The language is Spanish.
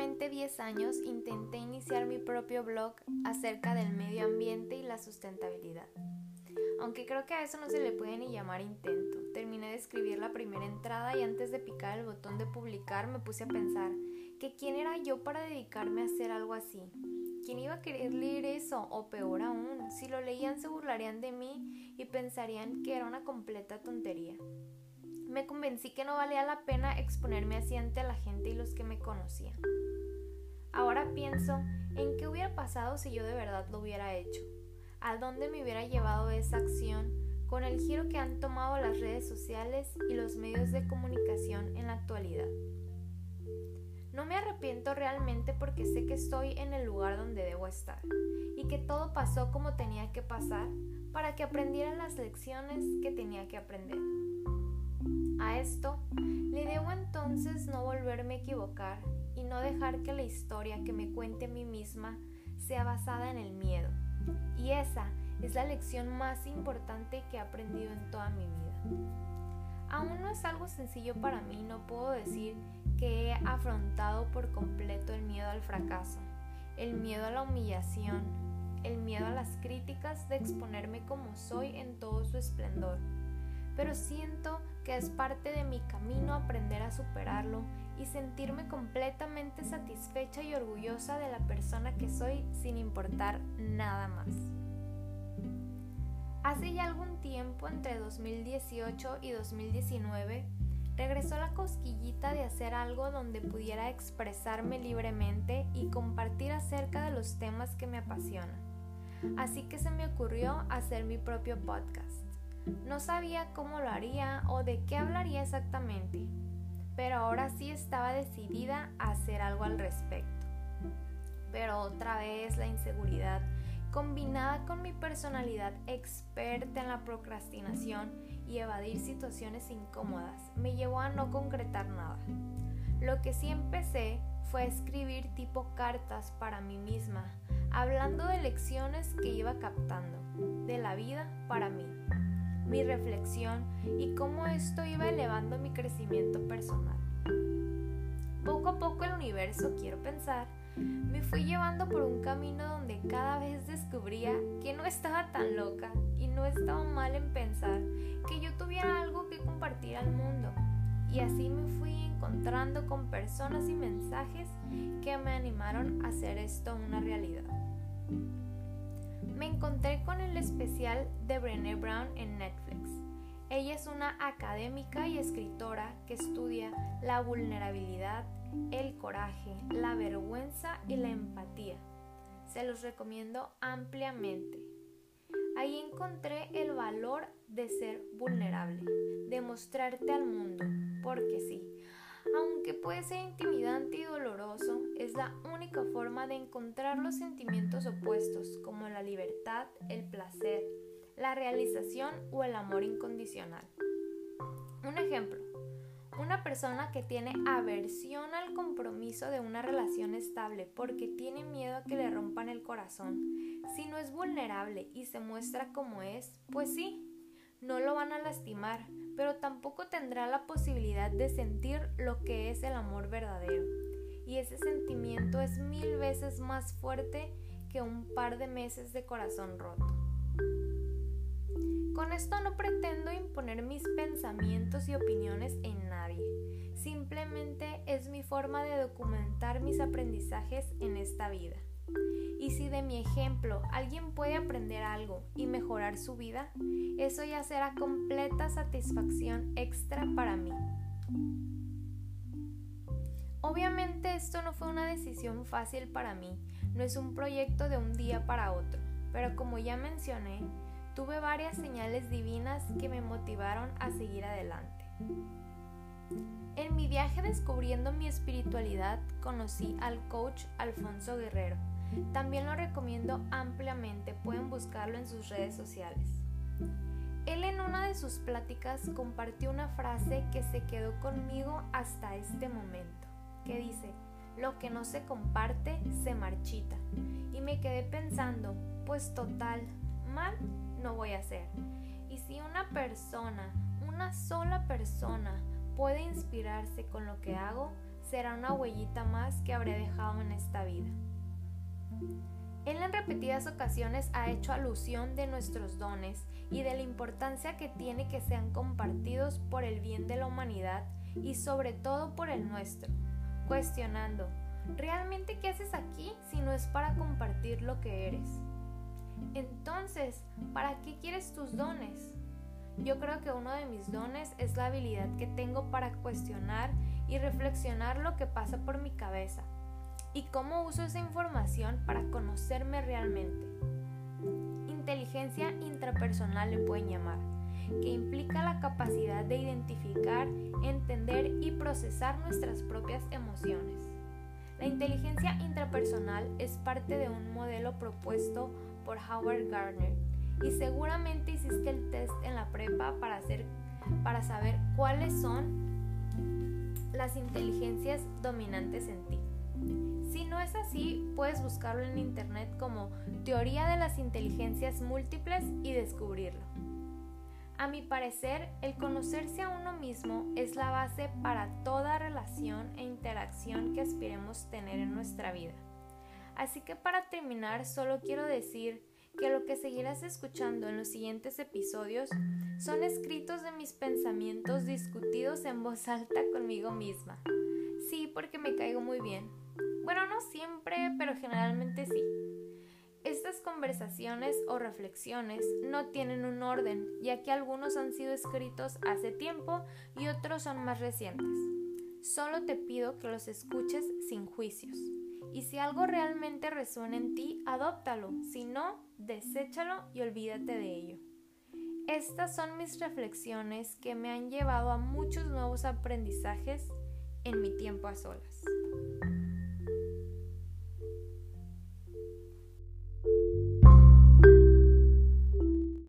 aproximadamente 10 años intenté iniciar mi propio blog acerca del medio ambiente y la sustentabilidad. Aunque creo que a eso no se le puede ni llamar intento. Terminé de escribir la primera entrada y antes de picar el botón de publicar me puse a pensar que quién era yo para dedicarme a hacer algo así. ¿Quién iba a querer leer eso? O peor aún, si lo leían se burlarían de mí y pensarían que era una completa tontería me convencí que no valía la pena exponerme así ante la gente y los que me conocían. Ahora pienso en qué hubiera pasado si yo de verdad lo hubiera hecho, a dónde me hubiera llevado esa acción con el giro que han tomado las redes sociales y los medios de comunicación en la actualidad. No me arrepiento realmente porque sé que estoy en el lugar donde debo estar y que todo pasó como tenía que pasar para que aprendiera las lecciones que tenía que aprender. A esto le debo entonces no volverme a equivocar y no dejar que la historia que me cuente a mí misma sea basada en el miedo. Y esa es la lección más importante que he aprendido en toda mi vida. Aún no es algo sencillo para mí, no puedo decir que he afrontado por completo el miedo al fracaso, el miedo a la humillación, el miedo a las críticas de exponerme como soy en todo su esplendor pero siento que es parte de mi camino aprender a superarlo y sentirme completamente satisfecha y orgullosa de la persona que soy sin importar nada más. Hace ya algún tiempo, entre 2018 y 2019, regresó la cosquillita de hacer algo donde pudiera expresarme libremente y compartir acerca de los temas que me apasionan. Así que se me ocurrió hacer mi propio podcast. No sabía cómo lo haría o de qué hablaría exactamente, pero ahora sí estaba decidida a hacer algo al respecto. Pero otra vez la inseguridad, combinada con mi personalidad experta en la procrastinación y evadir situaciones incómodas, me llevó a no concretar nada. Lo que sí empecé fue escribir tipo cartas para mí misma, hablando de lecciones que iba captando, de la vida para mí mi reflexión y cómo esto iba elevando mi crecimiento personal. Poco a poco el universo, quiero pensar, me fui llevando por un camino donde cada vez descubría que no estaba tan loca y no estaba mal en pensar que yo tuviera algo que compartir al mundo. Y así me fui encontrando con personas y mensajes que me animaron a hacer esto una realidad me encontré con el especial de Brené Brown en Netflix. Ella es una académica y escritora que estudia la vulnerabilidad, el coraje, la vergüenza y la empatía. Se los recomiendo ampliamente. Ahí encontré el valor de ser vulnerable, de mostrarte al mundo, porque sí, aunque puede ser intimidante y doloroso, es la única forma de encontrar los sentimientos opuestos como la libertad, el placer, la realización o el amor incondicional. Un ejemplo, una persona que tiene aversión al compromiso de una relación estable porque tiene miedo a que le rompan el corazón, si no es vulnerable y se muestra como es, pues sí, no lo van a lastimar, pero tampoco tendrá la posibilidad de sentir lo que es el amor verdadero. Y ese sentimiento es mil veces más fuerte que un par de meses de corazón roto. Con esto no pretendo imponer mis pensamientos y opiniones en nadie. Simplemente es mi forma de documentar mis aprendizajes en esta vida. Y si de mi ejemplo alguien puede aprender algo y mejorar su vida, eso ya será completa satisfacción extra para mí. Obviamente esto no fue una decisión fácil para mí, no es un proyecto de un día para otro, pero como ya mencioné, tuve varias señales divinas que me motivaron a seguir adelante. En mi viaje descubriendo mi espiritualidad conocí al coach Alfonso Guerrero, también lo recomiendo ampliamente, pueden buscarlo en sus redes sociales. Él en una de sus pláticas compartió una frase que se quedó conmigo hasta este momento, que dice, lo que no se comparte se marchita. Y me quedé pensando, pues total, mal no voy a hacer. Y si una persona, una sola persona, puede inspirarse con lo que hago, será una huellita más que habré dejado en esta vida. Él en repetidas ocasiones ha hecho alusión de nuestros dones y de la importancia que tiene que sean compartidos por el bien de la humanidad y sobre todo por el nuestro, cuestionando, ¿realmente qué haces aquí si no es para compartir lo que eres? Entonces, ¿para qué quieres tus dones? Yo creo que uno de mis dones es la habilidad que tengo para cuestionar y reflexionar lo que pasa por mi cabeza y cómo uso esa información para conocerme realmente. Inteligencia intrapersonal le pueden llamar, que implica la capacidad de identificar, entender y procesar nuestras propias emociones. La inteligencia intrapersonal es parte de un modelo propuesto por Howard Gardner y seguramente hiciste el test en la prepa para, hacer, para saber cuáles son las inteligencias dominantes en ti. Si no es así, puedes buscarlo en internet como Teoría de las Inteligencias Múltiples y descubrirlo. A mi parecer, el conocerse a uno mismo es la base para toda relación e interacción que aspiremos tener en nuestra vida. Así que para terminar, solo quiero decir que lo que seguirás escuchando en los siguientes episodios son escritos de mis pensamientos discutidos en voz alta conmigo misma. Sí, porque me caigo muy bien. Bueno, no siempre, pero generalmente sí. Estas conversaciones o reflexiones no tienen un orden, ya que algunos han sido escritos hace tiempo y otros son más recientes. Solo te pido que los escuches sin juicios. Y si algo realmente resuena en ti, adóptalo. Si no, deséchalo y olvídate de ello. Estas son mis reflexiones que me han llevado a muchos nuevos aprendizajes en mi tiempo a solas.